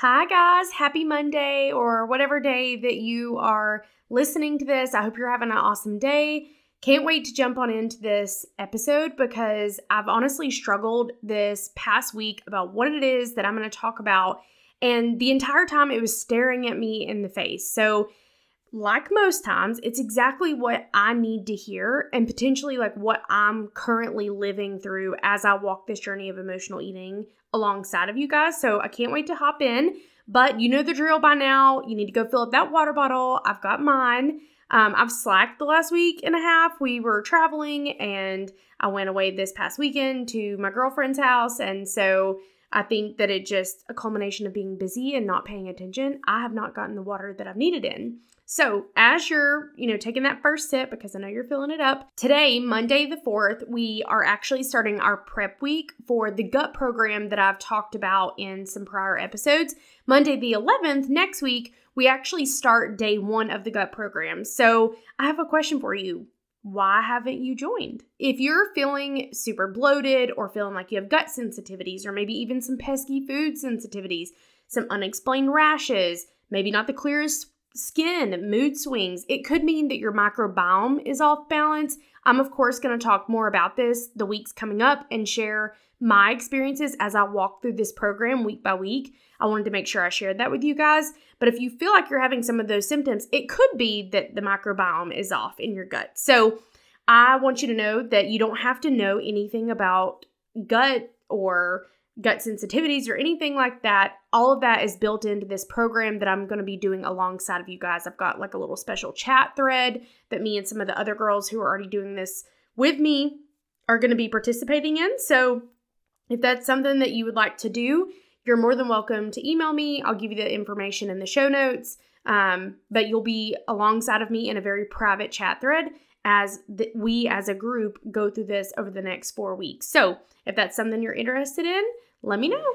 Hi, guys. Happy Monday or whatever day that you are listening to this. I hope you're having an awesome day. Can't wait to jump on into this episode because I've honestly struggled this past week about what it is that I'm going to talk about. And the entire time it was staring at me in the face. So, like most times, it's exactly what I need to hear and potentially like what I'm currently living through as I walk this journey of emotional eating alongside of you guys. So I can't wait to hop in. But you know the drill by now. You need to go fill up that water bottle. I've got mine. Um, I've slacked the last week and a half. We were traveling and I went away this past weekend to my girlfriend's house. And so I think that it just a culmination of being busy and not paying attention. I have not gotten the water that I've needed in. So, as you're, you know, taking that first sip because I know you're filling it up, today, Monday the 4th, we are actually starting our prep week for the gut program that I've talked about in some prior episodes. Monday the 11th, next week, we actually start day 1 of the gut program. So, I have a question for you. Why haven't you joined? If you're feeling super bloated or feeling like you have gut sensitivities or maybe even some pesky food sensitivities, some unexplained rashes, maybe not the clearest skin, mood swings. It could mean that your microbiome is off balance. I'm, of course, going to talk more about this the weeks coming up and share my experiences as I walk through this program week by week. I wanted to make sure I shared that with you guys. But if you feel like you're having some of those symptoms, it could be that the microbiome is off in your gut. So I want you to know that you don't have to know anything about gut or gut sensitivities or anything like that. All of that is built into this program that I'm going to be doing alongside of you guys. I've got like a little special chat thread that me and some of the other girls who are already doing this with me are going to be participating in. So if that's something that you would like to do, you're more than welcome to email me. I'll give you the information in the show notes. Um, but you'll be alongside of me in a very private chat thread as we as a group go through this over the next four weeks. So if that's something you're interested in, let me know.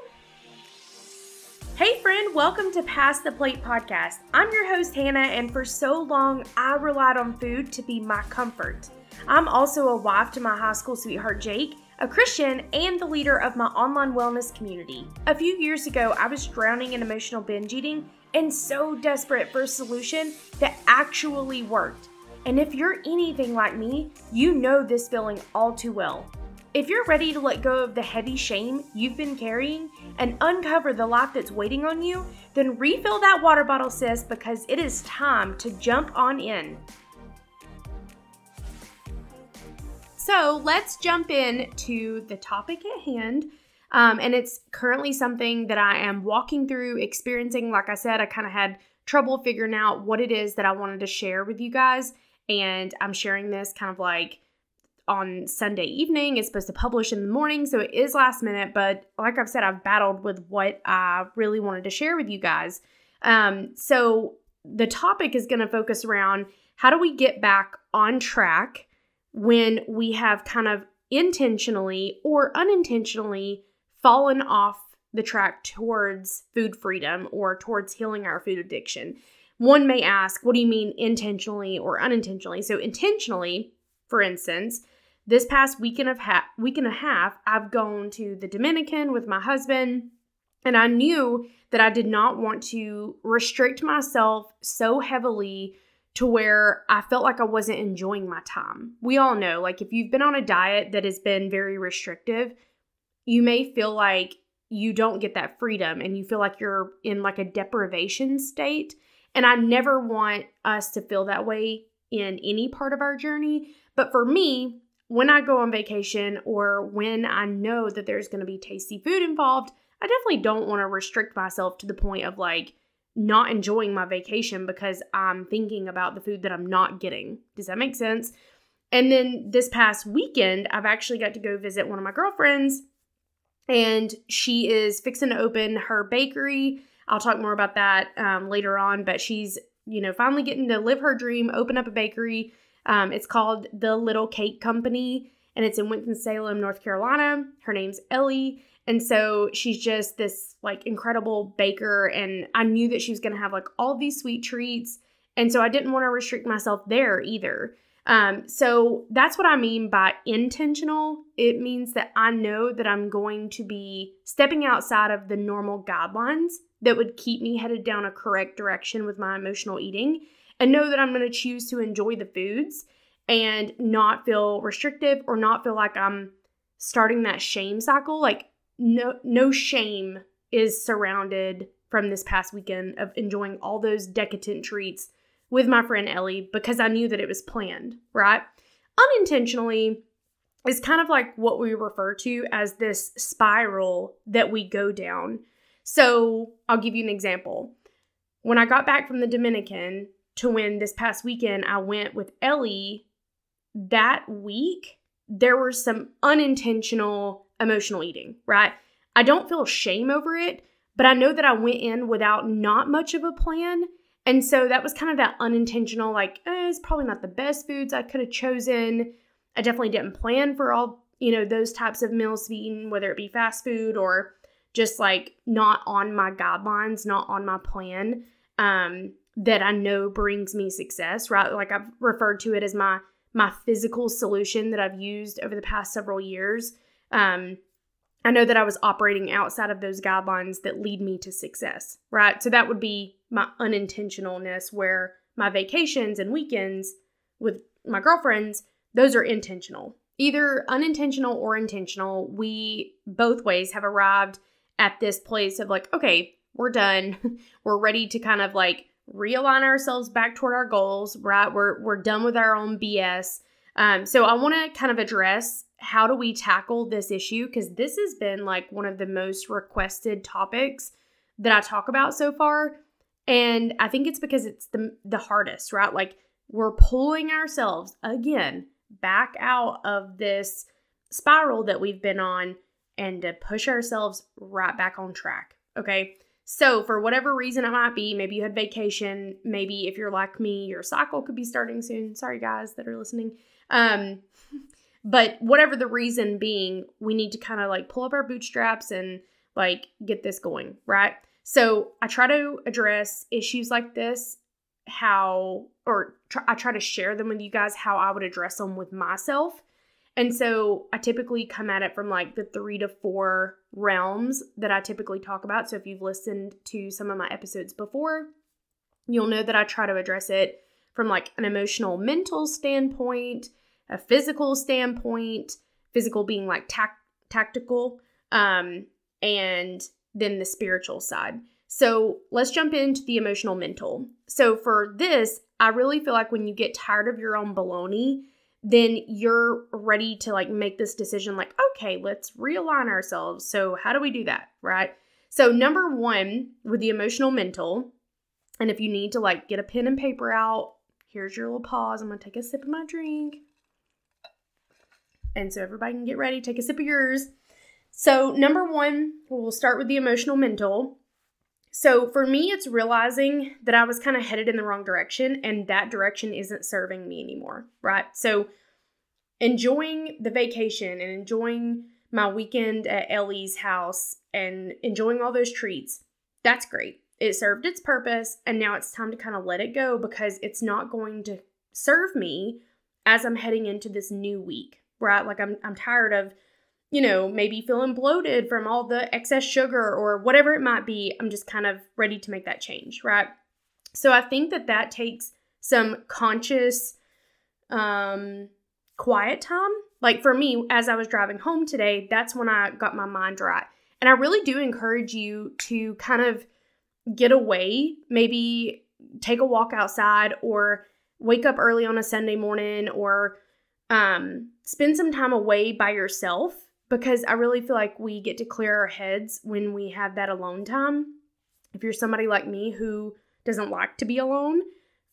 Hey, friend, welcome to Pass the Plate podcast. I'm your host, Hannah, and for so long, I relied on food to be my comfort. I'm also a wife to my high school sweetheart, Jake, a Christian, and the leader of my online wellness community. A few years ago, I was drowning in emotional binge eating and so desperate for a solution that actually worked. And if you're anything like me, you know this feeling all too well. If you're ready to let go of the heavy shame you've been carrying and uncover the life that's waiting on you, then refill that water bottle, sis, because it is time to jump on in. So let's jump in to the topic at hand. Um, and it's currently something that I am walking through, experiencing. Like I said, I kind of had trouble figuring out what it is that I wanted to share with you guys. And I'm sharing this kind of like on Sunday evening. It's supposed to publish in the morning, so it is last minute. But like I've said, I've battled with what I really wanted to share with you guys. Um, so the topic is going to focus around how do we get back on track when we have kind of intentionally or unintentionally fallen off the track towards food freedom or towards healing our food addiction. One may ask, what do you mean intentionally or unintentionally? So, intentionally, for instance, this past week and a half, week and a half, I've gone to the Dominican with my husband, and I knew that I did not want to restrict myself so heavily to where I felt like I wasn't enjoying my time. We all know, like, if you've been on a diet that has been very restrictive, you may feel like you don't get that freedom and you feel like you're in like a deprivation state. And I never want us to feel that way in any part of our journey. But for me, when I go on vacation or when I know that there's going to be tasty food involved, I definitely don't want to restrict myself to the point of like not enjoying my vacation because I'm thinking about the food that I'm not getting. Does that make sense? And then this past weekend, I've actually got to go visit one of my girlfriends, and she is fixing to open her bakery. I'll talk more about that um, later on, but she's, you know, finally getting to live her dream, open up a bakery um, it's called The Little Cake Company, and it's in Winston-Salem, North Carolina. Her name's Ellie. And so she's just this like incredible baker. And I knew that she was going to have like all these sweet treats. And so I didn't want to restrict myself there either. Um, so that's what I mean by intentional. It means that I know that I'm going to be stepping outside of the normal guidelines that would keep me headed down a correct direction with my emotional eating and know that I'm going to choose to enjoy the foods and not feel restrictive or not feel like I'm starting that shame cycle. Like no no shame is surrounded from this past weekend of enjoying all those decadent treats with my friend Ellie because I knew that it was planned, right? Unintentionally is kind of like what we refer to as this spiral that we go down. So I'll give you an example. When I got back from the Dominican to when this past weekend I went with Ellie, that week there was some unintentional emotional eating, right? I don't feel shame over it, but I know that I went in without not much of a plan. And so that was kind of that unintentional, like, eh, it's probably not the best foods I could have chosen. I definitely didn't plan for all, you know, those types of meals to be eaten, whether it be fast food or just like not on my guidelines, not on my plan um, that I know brings me success, right? Like I've referred to it as my my physical solution that I've used over the past several years. Um, I know that I was operating outside of those guidelines that lead me to success, right? So that would be my unintentionalness where my vacations and weekends with my girlfriends, those are intentional. Either unintentional or intentional, we both ways have arrived at this place of like, okay, we're done. we're ready to kind of like realign ourselves back toward our goals, right? We're we're done with our own BS. Um, so I want to kind of address how do we tackle this issue because this has been like one of the most requested topics that I talk about so far, and I think it's because it's the the hardest, right? Like we're pulling ourselves again back out of this spiral that we've been on and to push ourselves right back on track. Okay. So, for whatever reason it might be, maybe you had vacation, maybe if you're like me, your cycle could be starting soon. Sorry, guys that are listening. Um, but whatever the reason being, we need to kind of like pull up our bootstraps and like get this going, right? So, I try to address issues like this, how, or I try to share them with you guys, how I would address them with myself and so I typically come at it from like the three to four realms that I typically talk about. So if you've listened to some of my episodes before, you'll know that I try to address it from like an emotional, mental standpoint, a physical standpoint, physical being like tac- tactical, um, and then the spiritual side. So let's jump into the emotional, mental. So for this, I really feel like when you get tired of your own baloney, then you're ready to like make this decision like okay let's realign ourselves. So how do we do that right? So number one with the emotional mental and if you need to like get a pen and paper out here's your little pause. I'm gonna take a sip of my drink. And so everybody can get ready take a sip of yours. So number one we'll start with the emotional mental so for me, it's realizing that I was kind of headed in the wrong direction and that direction isn't serving me anymore, right? So enjoying the vacation and enjoying my weekend at Ellie's house and enjoying all those treats, that's great. It served its purpose and now it's time to kind of let it go because it's not going to serve me as I'm heading into this new week, right? Like I'm I'm tired of you know, maybe feeling bloated from all the excess sugar or whatever it might be, I'm just kind of ready to make that change, right? So I think that that takes some conscious um quiet time. Like for me as I was driving home today, that's when I got my mind right. And I really do encourage you to kind of get away, maybe take a walk outside or wake up early on a Sunday morning or um, spend some time away by yourself because I really feel like we get to clear our heads when we have that alone time. If you're somebody like me who doesn't like to be alone,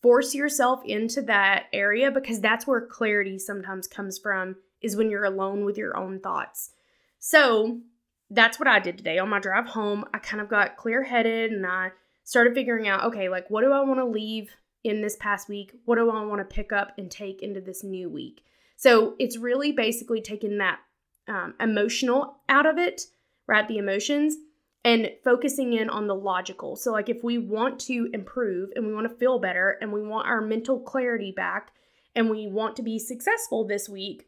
force yourself into that area because that's where clarity sometimes comes from is when you're alone with your own thoughts. So, that's what I did today on my drive home. I kind of got clear-headed and I started figuring out, okay, like what do I want to leave in this past week? What do I want to pick up and take into this new week? So, it's really basically taking that um, emotional out of it, right? The emotions and focusing in on the logical. So, like, if we want to improve and we want to feel better and we want our mental clarity back and we want to be successful this week,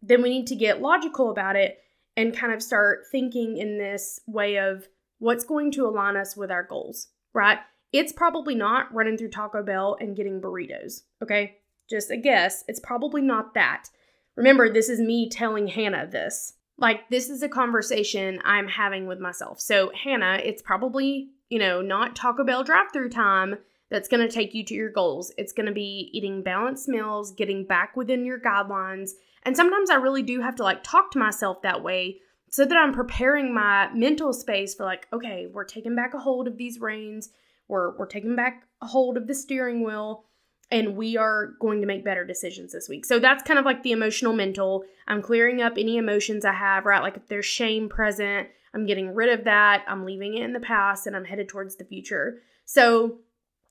then we need to get logical about it and kind of start thinking in this way of what's going to align us with our goals, right? It's probably not running through Taco Bell and getting burritos, okay? Just a guess. It's probably not that. Remember, this is me telling Hannah this. Like, this is a conversation I'm having with myself. So, Hannah, it's probably, you know, not Taco Bell drive through time that's going to take you to your goals. It's going to be eating balanced meals, getting back within your guidelines. And sometimes I really do have to like talk to myself that way so that I'm preparing my mental space for like, okay, we're taking back a hold of these reins. We're we're taking back a hold of the steering wheel and we are going to make better decisions this week. So that's kind of like the emotional mental. I'm clearing up any emotions I have, right? Like if there's shame present, I'm getting rid of that. I'm leaving it in the past and I'm headed towards the future. So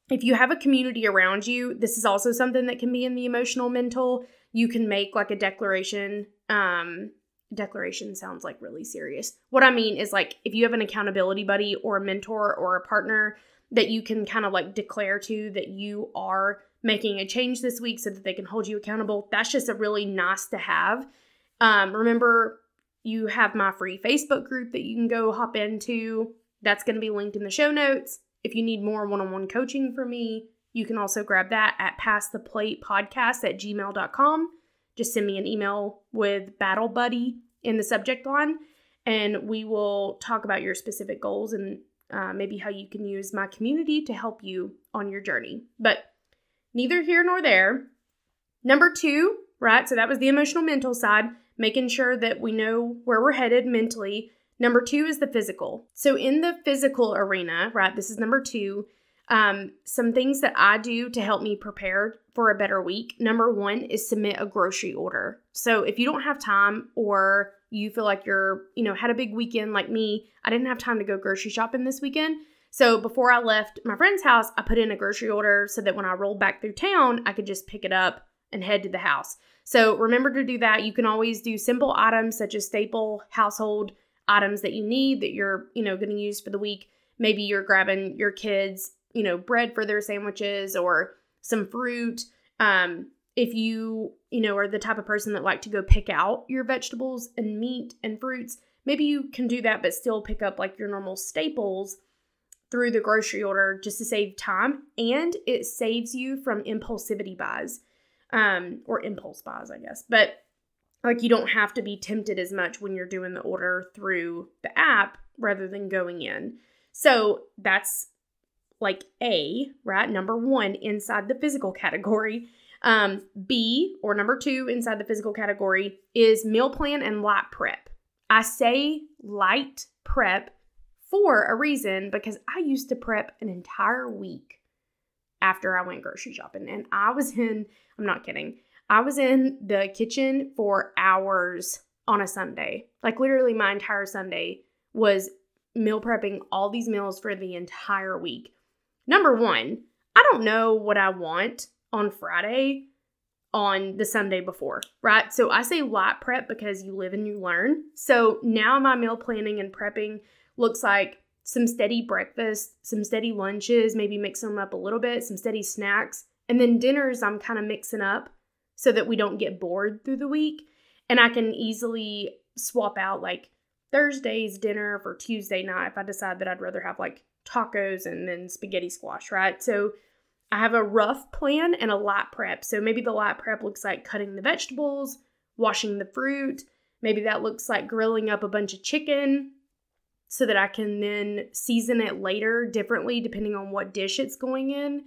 if you have a community around you, this is also something that can be in the emotional mental. You can make like a declaration. Um, declaration sounds like really serious. What I mean is like if you have an accountability buddy or a mentor or a partner that you can kind of like declare to that you are making a change this week so that they can hold you accountable. That's just a really nice to have. Um, remember, you have my free Facebook group that you can go hop into. That's going to be linked in the show notes. If you need more one on one coaching from me, you can also grab that at passtheplatepodcast at gmail.com. Just send me an email with Battle Buddy in the subject line, and we will talk about your specific goals and uh, maybe how you can use my community to help you on your journey. But neither here nor there. Number two, right? So that was the emotional mental side, making sure that we know where we're headed mentally. Number two is the physical. So in the physical arena, right? This is number two. Um, some things that I do to help me prepare for a better week. Number one is submit a grocery order. So if you don't have time or you feel like you're, you know, had a big weekend like me, I didn't have time to go grocery shopping this weekend. So before I left my friend's house, I put in a grocery order so that when I rolled back through town, I could just pick it up and head to the house. So remember to do that. You can always do simple items such as staple household items that you need that you're, you know, going to use for the week. Maybe you're grabbing your kids, you know, bread for their sandwiches or some fruit. Um, if you, you know, are the type of person that like to go pick out your vegetables and meat and fruits, maybe you can do that but still pick up like your normal staples through the grocery order just to save time and it saves you from impulsivity buys um, or impulse buys, I guess. But like you don't have to be tempted as much when you're doing the order through the app rather than going in. So that's like A, right? Number one inside the physical category. Um, B, or number two inside the physical category, is meal plan and light prep. I say light prep for a reason because I used to prep an entire week after I went grocery shopping. And I was in, I'm not kidding, I was in the kitchen for hours on a Sunday. Like literally, my entire Sunday was meal prepping all these meals for the entire week. Number one, I don't know what I want on Friday on the Sunday before, right? So I say light prep because you live and you learn. So now my meal planning and prepping looks like some steady breakfast, some steady lunches, maybe mix them up a little bit, some steady snacks. And then dinners, I'm kind of mixing up so that we don't get bored through the week. And I can easily swap out like Thursday's dinner for Tuesday night if I decide that I'd rather have like tacos and then spaghetti squash, right? So I have a rough plan and a light prep. So maybe the light prep looks like cutting the vegetables, washing the fruit. Maybe that looks like grilling up a bunch of chicken so that I can then season it later differently depending on what dish it's going in.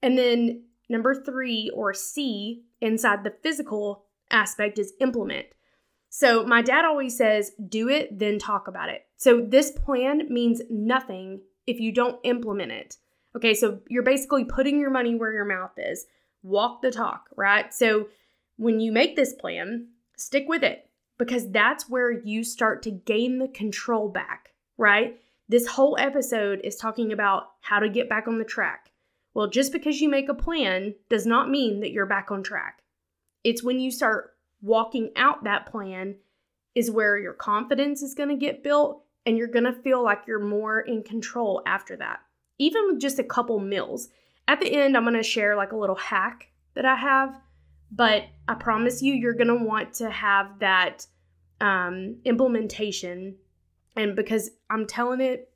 And then number three, or C, inside the physical aspect, is implement. So my dad always says, do it, then talk about it. So this plan means nothing if you don't implement it. Okay, so you're basically putting your money where your mouth is. Walk the talk, right? So when you make this plan, stick with it because that's where you start to gain the control back right? This whole episode is talking about how to get back on the track. Well, just because you make a plan does not mean that you're back on track. It's when you start walking out that plan is where your confidence is going to get built and you're going to feel like you're more in control after that. Even with just a couple meals. At the end, I'm going to share like a little hack that I have, but I promise you, you're going to want to have that um, implementation and because I'm telling it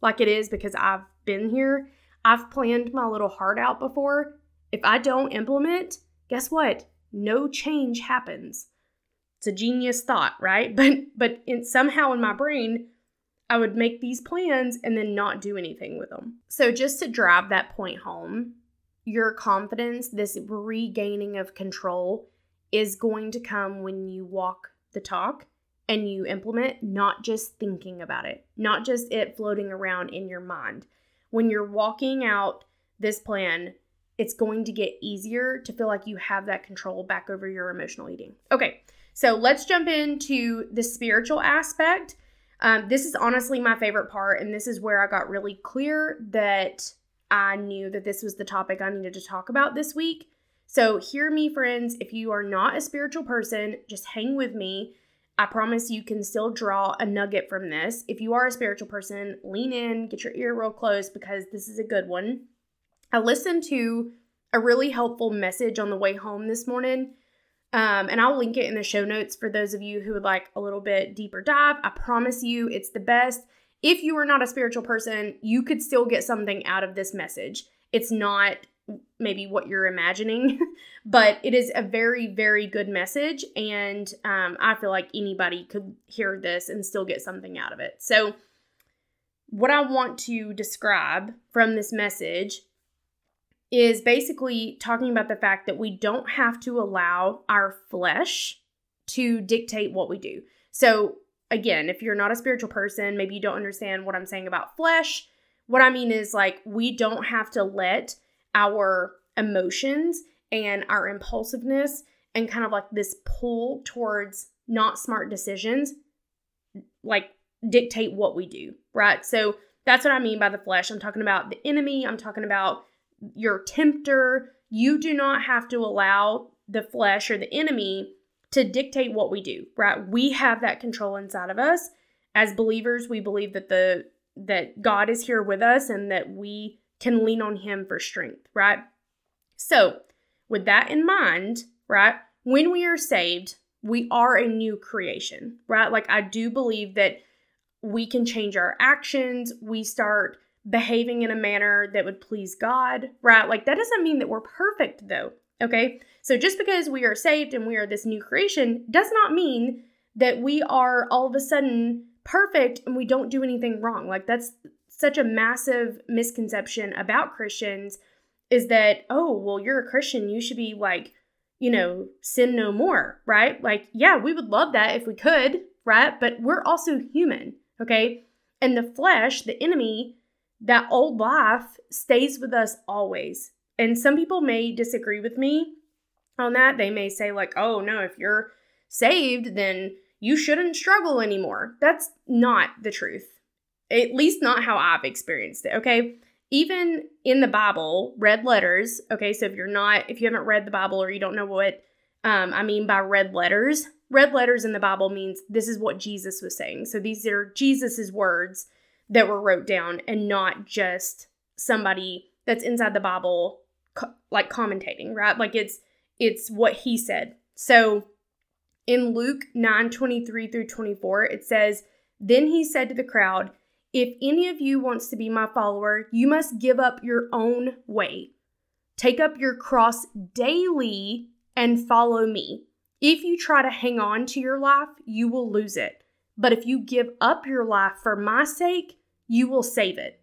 like it is because I've been here. I've planned my little heart out before. If I don't implement, guess what? No change happens. It's a genius thought, right? But but in, somehow in my brain, I would make these plans and then not do anything with them. So just to drive that point home, your confidence, this regaining of control is going to come when you walk the talk and you implement, not just thinking about it, not just it floating around in your mind. When you're walking out this plan, it's going to get easier to feel like you have that control back over your emotional eating. Okay, so let's jump into the spiritual aspect. Um, this is honestly my favorite part, and this is where I got really clear that I knew that this was the topic I needed to talk about this week. So, hear me, friends. If you are not a spiritual person, just hang with me. I promise you can still draw a nugget from this. If you are a spiritual person, lean in, get your ear real close because this is a good one. I listened to a really helpful message on the way home this morning. Um, and I'll link it in the show notes for those of you who would like a little bit deeper dive. I promise you it's the best. If you are not a spiritual person, you could still get something out of this message. It's not maybe what you're imagining, but it is a very, very good message. And um, I feel like anybody could hear this and still get something out of it. So, what I want to describe from this message is basically talking about the fact that we don't have to allow our flesh to dictate what we do. So, again, if you're not a spiritual person, maybe you don't understand what I'm saying about flesh. What I mean is like we don't have to let our emotions and our impulsiveness and kind of like this pull towards not smart decisions like dictate what we do, right? So that's what I mean by the flesh. I'm talking about the enemy, I'm talking about your tempter. You do not have to allow the flesh or the enemy to dictate what we do, right? We have that control inside of us. As believers, we believe that the that God is here with us and that we can lean on him for strength, right? So, with that in mind, right, when we are saved, we are a new creation, right? Like, I do believe that we can change our actions. We start behaving in a manner that would please God, right? Like, that doesn't mean that we're perfect, though, okay? So, just because we are saved and we are this new creation does not mean that we are all of a sudden perfect and we don't do anything wrong. Like, that's such a massive misconception about Christians is that, oh, well, you're a Christian, you should be like, you know, sin no more, right? Like, yeah, we would love that if we could, right? But we're also human, okay? And the flesh, the enemy, that old life stays with us always. And some people may disagree with me on that. They may say, like, oh, no, if you're saved, then you shouldn't struggle anymore. That's not the truth at least not how I've experienced it, okay? Even in the Bible, red letters, okay? So if you're not, if you haven't read the Bible or you don't know what um, I mean by red letters, red letters in the Bible means this is what Jesus was saying. So these are Jesus's words that were wrote down and not just somebody that's inside the Bible co- like commentating, right? Like it's it's what he said. So in Luke 9 23 through 24, it says, Then he said to the crowd, if any of you wants to be my follower, you must give up your own way. Take up your cross daily and follow me. If you try to hang on to your life, you will lose it. But if you give up your life for my sake, you will save it.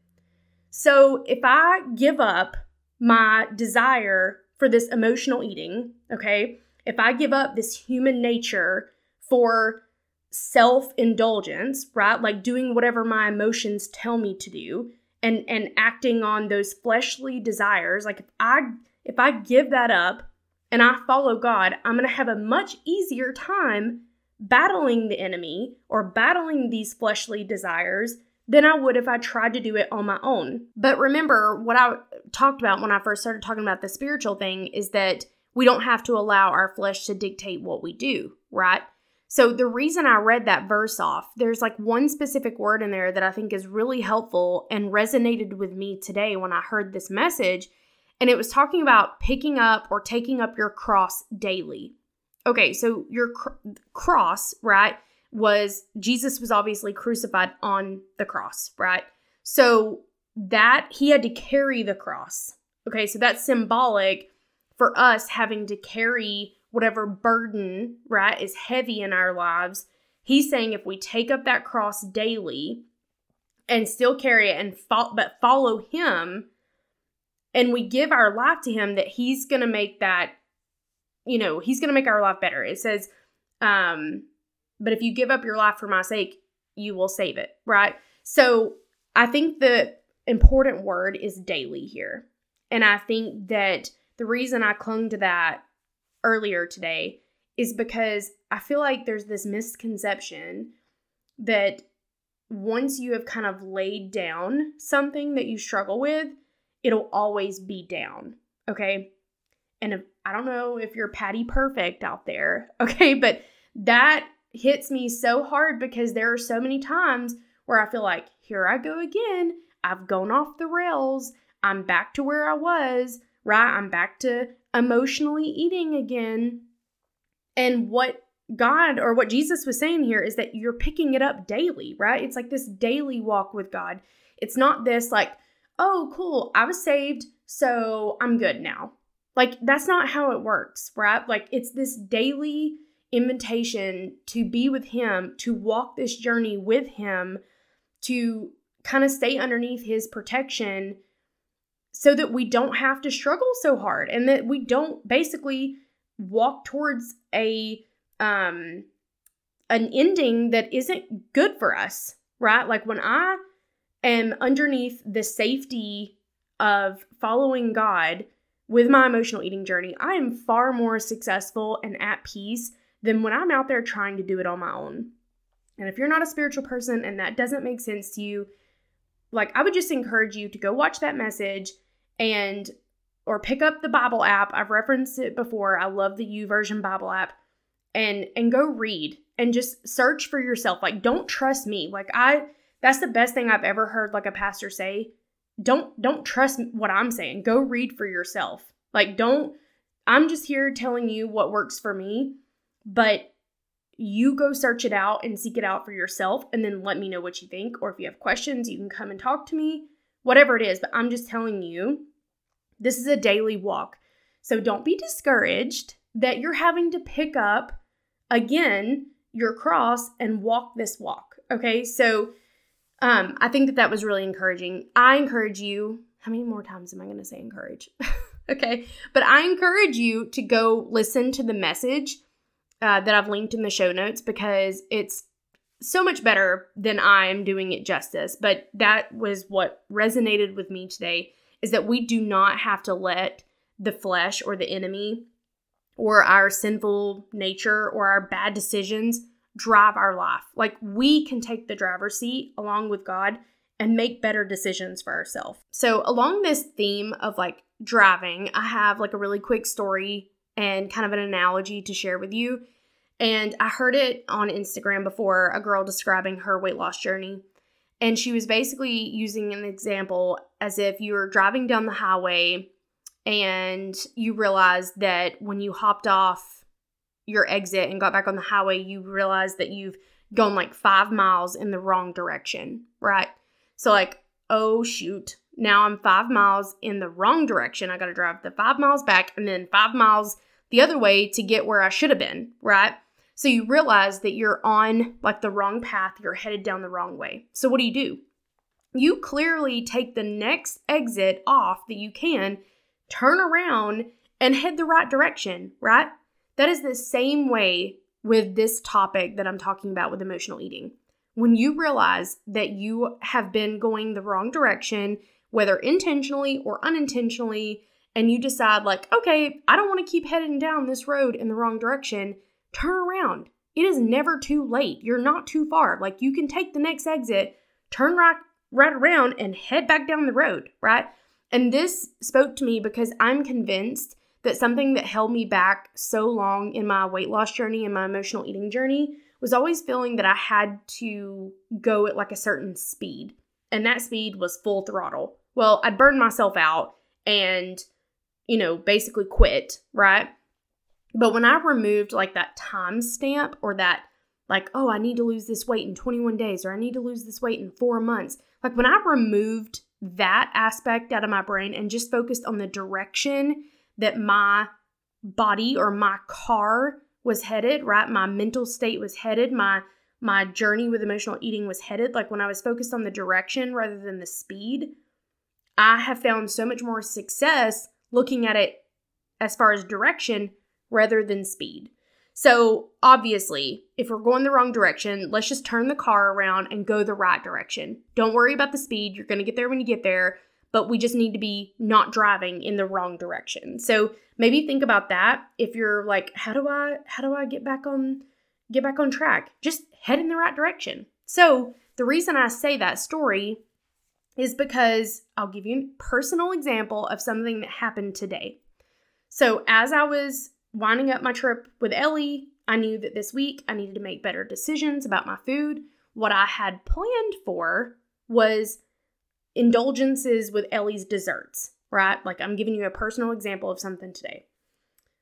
So if I give up my desire for this emotional eating, okay, if I give up this human nature for self indulgence, right? Like doing whatever my emotions tell me to do and and acting on those fleshly desires. Like if I if I give that up and I follow God, I'm going to have a much easier time battling the enemy or battling these fleshly desires than I would if I tried to do it on my own. But remember, what I talked about when I first started talking about the spiritual thing is that we don't have to allow our flesh to dictate what we do, right? So, the reason I read that verse off, there's like one specific word in there that I think is really helpful and resonated with me today when I heard this message. And it was talking about picking up or taking up your cross daily. Okay, so your cr- cross, right, was Jesus was obviously crucified on the cross, right? So that he had to carry the cross. Okay, so that's symbolic for us having to carry whatever burden, right, is heavy in our lives. He's saying if we take up that cross daily and still carry it and fo- but follow him and we give our life to him that he's going to make that you know, he's going to make our life better. It says um but if you give up your life for my sake, you will save it, right? So, I think the important word is daily here. And I think that the reason I clung to that earlier today is because I feel like there's this misconception that once you have kind of laid down something that you struggle with, it'll always be down. Okay. And if, I don't know if you're patty perfect out there. Okay. But that hits me so hard because there are so many times where I feel like, here I go again. I've gone off the rails. I'm back to where I was, right? I'm back to emotionally eating again. And what God or what Jesus was saying here is that you're picking it up daily, right? It's like this daily walk with God. It's not this like, oh, cool, I was saved, so I'm good now. Like, that's not how it works, right? Like, it's this daily invitation to be with Him, to walk this journey with Him, to kind of stay underneath His protection so that we don't have to struggle so hard and that we don't basically walk towards a um an ending that isn't good for us right? Like when i am underneath the safety of following god with my emotional eating journey i am far more successful and at peace than when i'm out there trying to do it on my own. And if you're not a spiritual person and that doesn't make sense to you like I would just encourage you to go watch that message and or pick up the Bible app. I've referenced it before. I love the YouVersion Bible app. And and go read and just search for yourself. Like don't trust me. Like I that's the best thing I've ever heard like a pastor say. Don't don't trust what I'm saying. Go read for yourself. Like don't I'm just here telling you what works for me, but you go search it out and seek it out for yourself and then let me know what you think. Or if you have questions, you can come and talk to me, whatever it is. But I'm just telling you, this is a daily walk. So don't be discouraged that you're having to pick up again your cross and walk this walk. Okay. So um, I think that that was really encouraging. I encourage you. How many more times am I going to say encourage? okay. But I encourage you to go listen to the message uh, that I've linked in the show notes because it's so much better than I'm doing it justice. But that was what resonated with me today is that we do not have to let the flesh or the enemy or our sinful nature or our bad decisions drive our life. Like we can take the driver's seat along with God and make better decisions for ourselves. So, along this theme of like driving, I have like a really quick story and kind of an analogy to share with you. And I heard it on Instagram before a girl describing her weight loss journey. And she was basically using an example as if you were driving down the highway and you realized that when you hopped off your exit and got back on the highway, you realized that you've gone like five miles in the wrong direction, right? So, like, oh shoot, now I'm five miles in the wrong direction. I got to drive the five miles back and then five miles the other way to get where I should have been, right? So you realize that you're on like the wrong path, you're headed down the wrong way. So what do you do? You clearly take the next exit off that you can, turn around and head the right direction, right? That is the same way with this topic that I'm talking about with emotional eating. When you realize that you have been going the wrong direction, whether intentionally or unintentionally, and you decide, like, okay, I don't want to keep heading down this road in the wrong direction, turn around. It is never too late. You're not too far. Like, you can take the next exit, turn right, right around, and head back down the road, right? And this spoke to me because I'm convinced that something that held me back so long in my weight loss journey and my emotional eating journey was always feeling that I had to go at like a certain speed. And that speed was full throttle. Well, I'd burned myself out and you know, basically quit, right? But when I removed like that time stamp or that, like, oh, I need to lose this weight in 21 days or I need to lose this weight in four months, Like when I removed that aspect out of my brain and just focused on the direction that my body or my car was headed, right? My mental state was headed, my my journey with emotional eating was headed, like when I was focused on the direction rather than the speed, I have found so much more success looking at it as far as direction rather than speed. So, obviously, if we're going the wrong direction, let's just turn the car around and go the right direction. Don't worry about the speed. You're going to get there when you get there, but we just need to be not driving in the wrong direction. So, maybe think about that. If you're like, how do I how do I get back on get back on track? Just head in the right direction. So, the reason I say that story is because I'll give you a personal example of something that happened today. So, as I was winding up my trip with Ellie, I knew that this week I needed to make better decisions about my food. What I had planned for was indulgences with Ellie's desserts, right? Like I'm giving you a personal example of something today.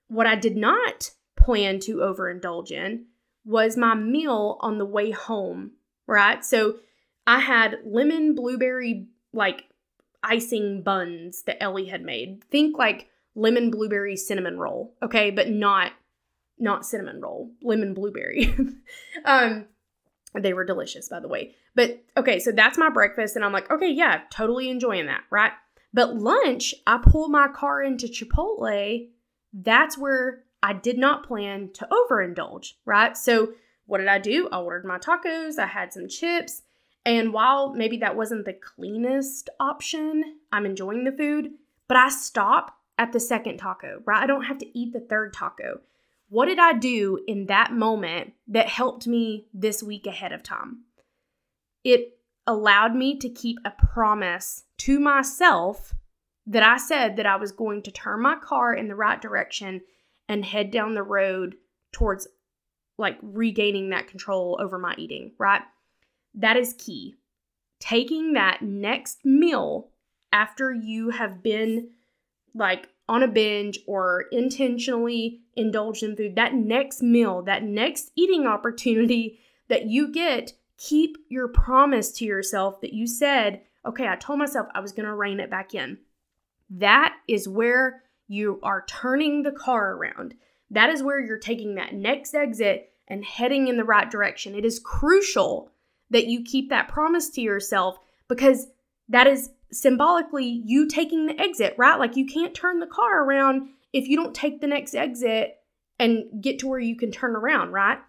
What I did not plan to overindulge in was my meal on the way home, right? So I had lemon blueberry like icing buns that Ellie had made. Think like lemon blueberry cinnamon roll, okay, but not not cinnamon roll, lemon blueberry. um they were delicious by the way. But okay, so that's my breakfast and I'm like, okay, yeah, totally enjoying that, right? But lunch, I pull my car into Chipotle. That's where I did not plan to overindulge, right? So what did I do? I ordered my tacos, I had some chips, and while maybe that wasn't the cleanest option, I'm enjoying the food, but I stop at the second taco, right? I don't have to eat the third taco. What did I do in that moment that helped me this week ahead of time? It allowed me to keep a promise to myself that I said that I was going to turn my car in the right direction and head down the road towards like regaining that control over my eating, right? That is key. Taking that next meal after you have been like on a binge or intentionally indulged in food, that next meal, that next eating opportunity that you get, keep your promise to yourself that you said, okay, I told myself I was going to rein it back in. That is where you are turning the car around. That is where you're taking that next exit and heading in the right direction. It is crucial that you keep that promise to yourself because that is symbolically you taking the exit, right? Like you can't turn the car around if you don't take the next exit and get to where you can turn around, right?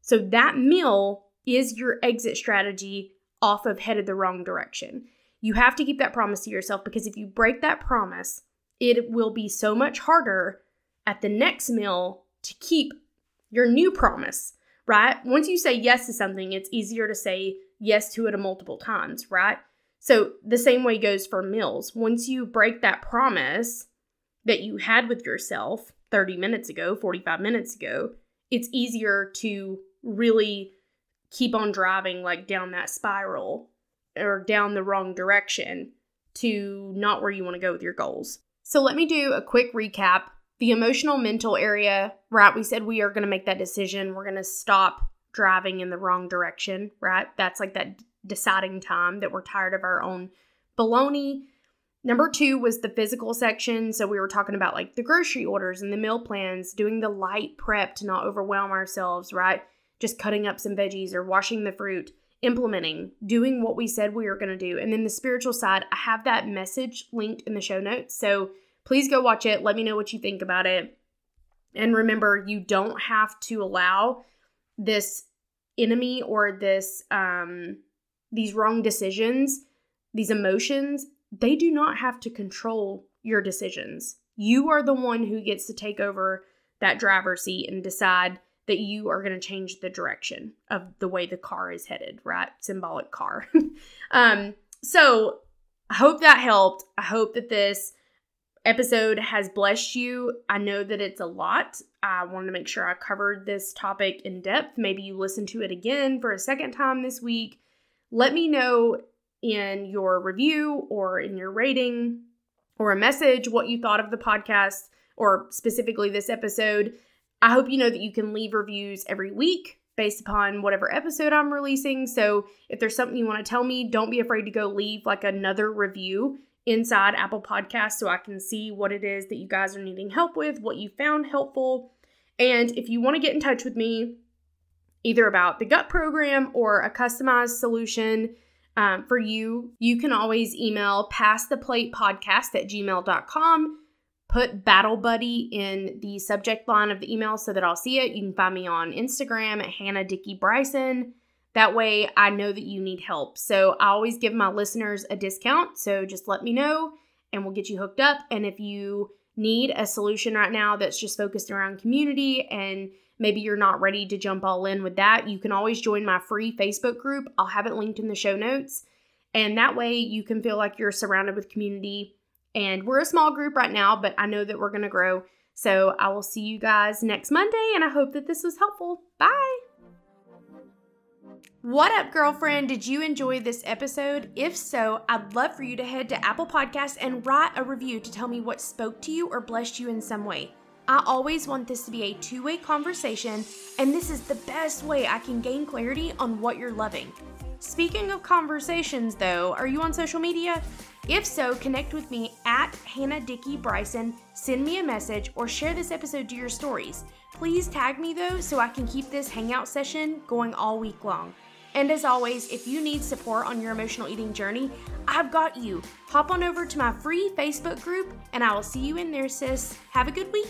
So that meal is your exit strategy off of headed the wrong direction. You have to keep that promise to yourself because if you break that promise, it will be so much harder at the next meal to keep your new promise, right? Once you say yes to something, it's easier to say yes to it a multiple times, right? So the same way goes for meals. Once you break that promise that you had with yourself 30 minutes ago, 45 minutes ago, it's easier to really keep on driving like down that spiral or down the wrong direction to not where you want to go with your goals. So let me do a quick recap. The emotional mental area, right? We said we are going to make that decision. We're going to stop driving in the wrong direction, right? That's like that deciding time that we're tired of our own baloney. Number two was the physical section. So we were talking about like the grocery orders and the meal plans, doing the light prep to not overwhelm ourselves, right? Just cutting up some veggies or washing the fruit, implementing, doing what we said we were going to do. And then the spiritual side, I have that message linked in the show notes. So please go watch it. Let me know what you think about it. And remember, you don't have to allow this enemy or this um these wrong decisions, these emotions, they do not have to control your decisions. You are the one who gets to take over that driver's seat and decide that you are going to change the direction of the way the car is headed, right? Symbolic car. um, so I hope that helped. I hope that this episode has blessed you. I know that it's a lot. I wanted to make sure I covered this topic in depth. Maybe you listen to it again for a second time this week. Let me know in your review or in your rating or a message what you thought of the podcast or specifically this episode. I hope you know that you can leave reviews every week based upon whatever episode I'm releasing. So if there's something you want to tell me, don't be afraid to go leave like another review inside Apple Podcasts so I can see what it is that you guys are needing help with, what you found helpful. And if you want to get in touch with me, either about the gut program or a customized solution um, for you, you can always email pass the plate podcast at gmail.com. Put Battle Buddy in the subject line of the email so that I'll see it. You can find me on Instagram at Hannah Dickey Bryson. That way I know that you need help. So I always give my listeners a discount. So just let me know and we'll get you hooked up. And if you need a solution right now that's just focused around community and maybe you're not ready to jump all in with that, you can always join my free Facebook group. I'll have it linked in the show notes. And that way you can feel like you're surrounded with community. And we're a small group right now, but I know that we're going to grow. So I will see you guys next Monday, and I hope that this was helpful. Bye. What up, girlfriend? Did you enjoy this episode? If so, I'd love for you to head to Apple Podcasts and write a review to tell me what spoke to you or blessed you in some way. I always want this to be a two way conversation, and this is the best way I can gain clarity on what you're loving. Speaking of conversations, though, are you on social media? If so, connect with me at Hannah Dickey Bryson, send me a message, or share this episode to your stories. Please tag me though so I can keep this hangout session going all week long. And as always, if you need support on your emotional eating journey, I've got you. Hop on over to my free Facebook group and I will see you in there, sis. Have a good week.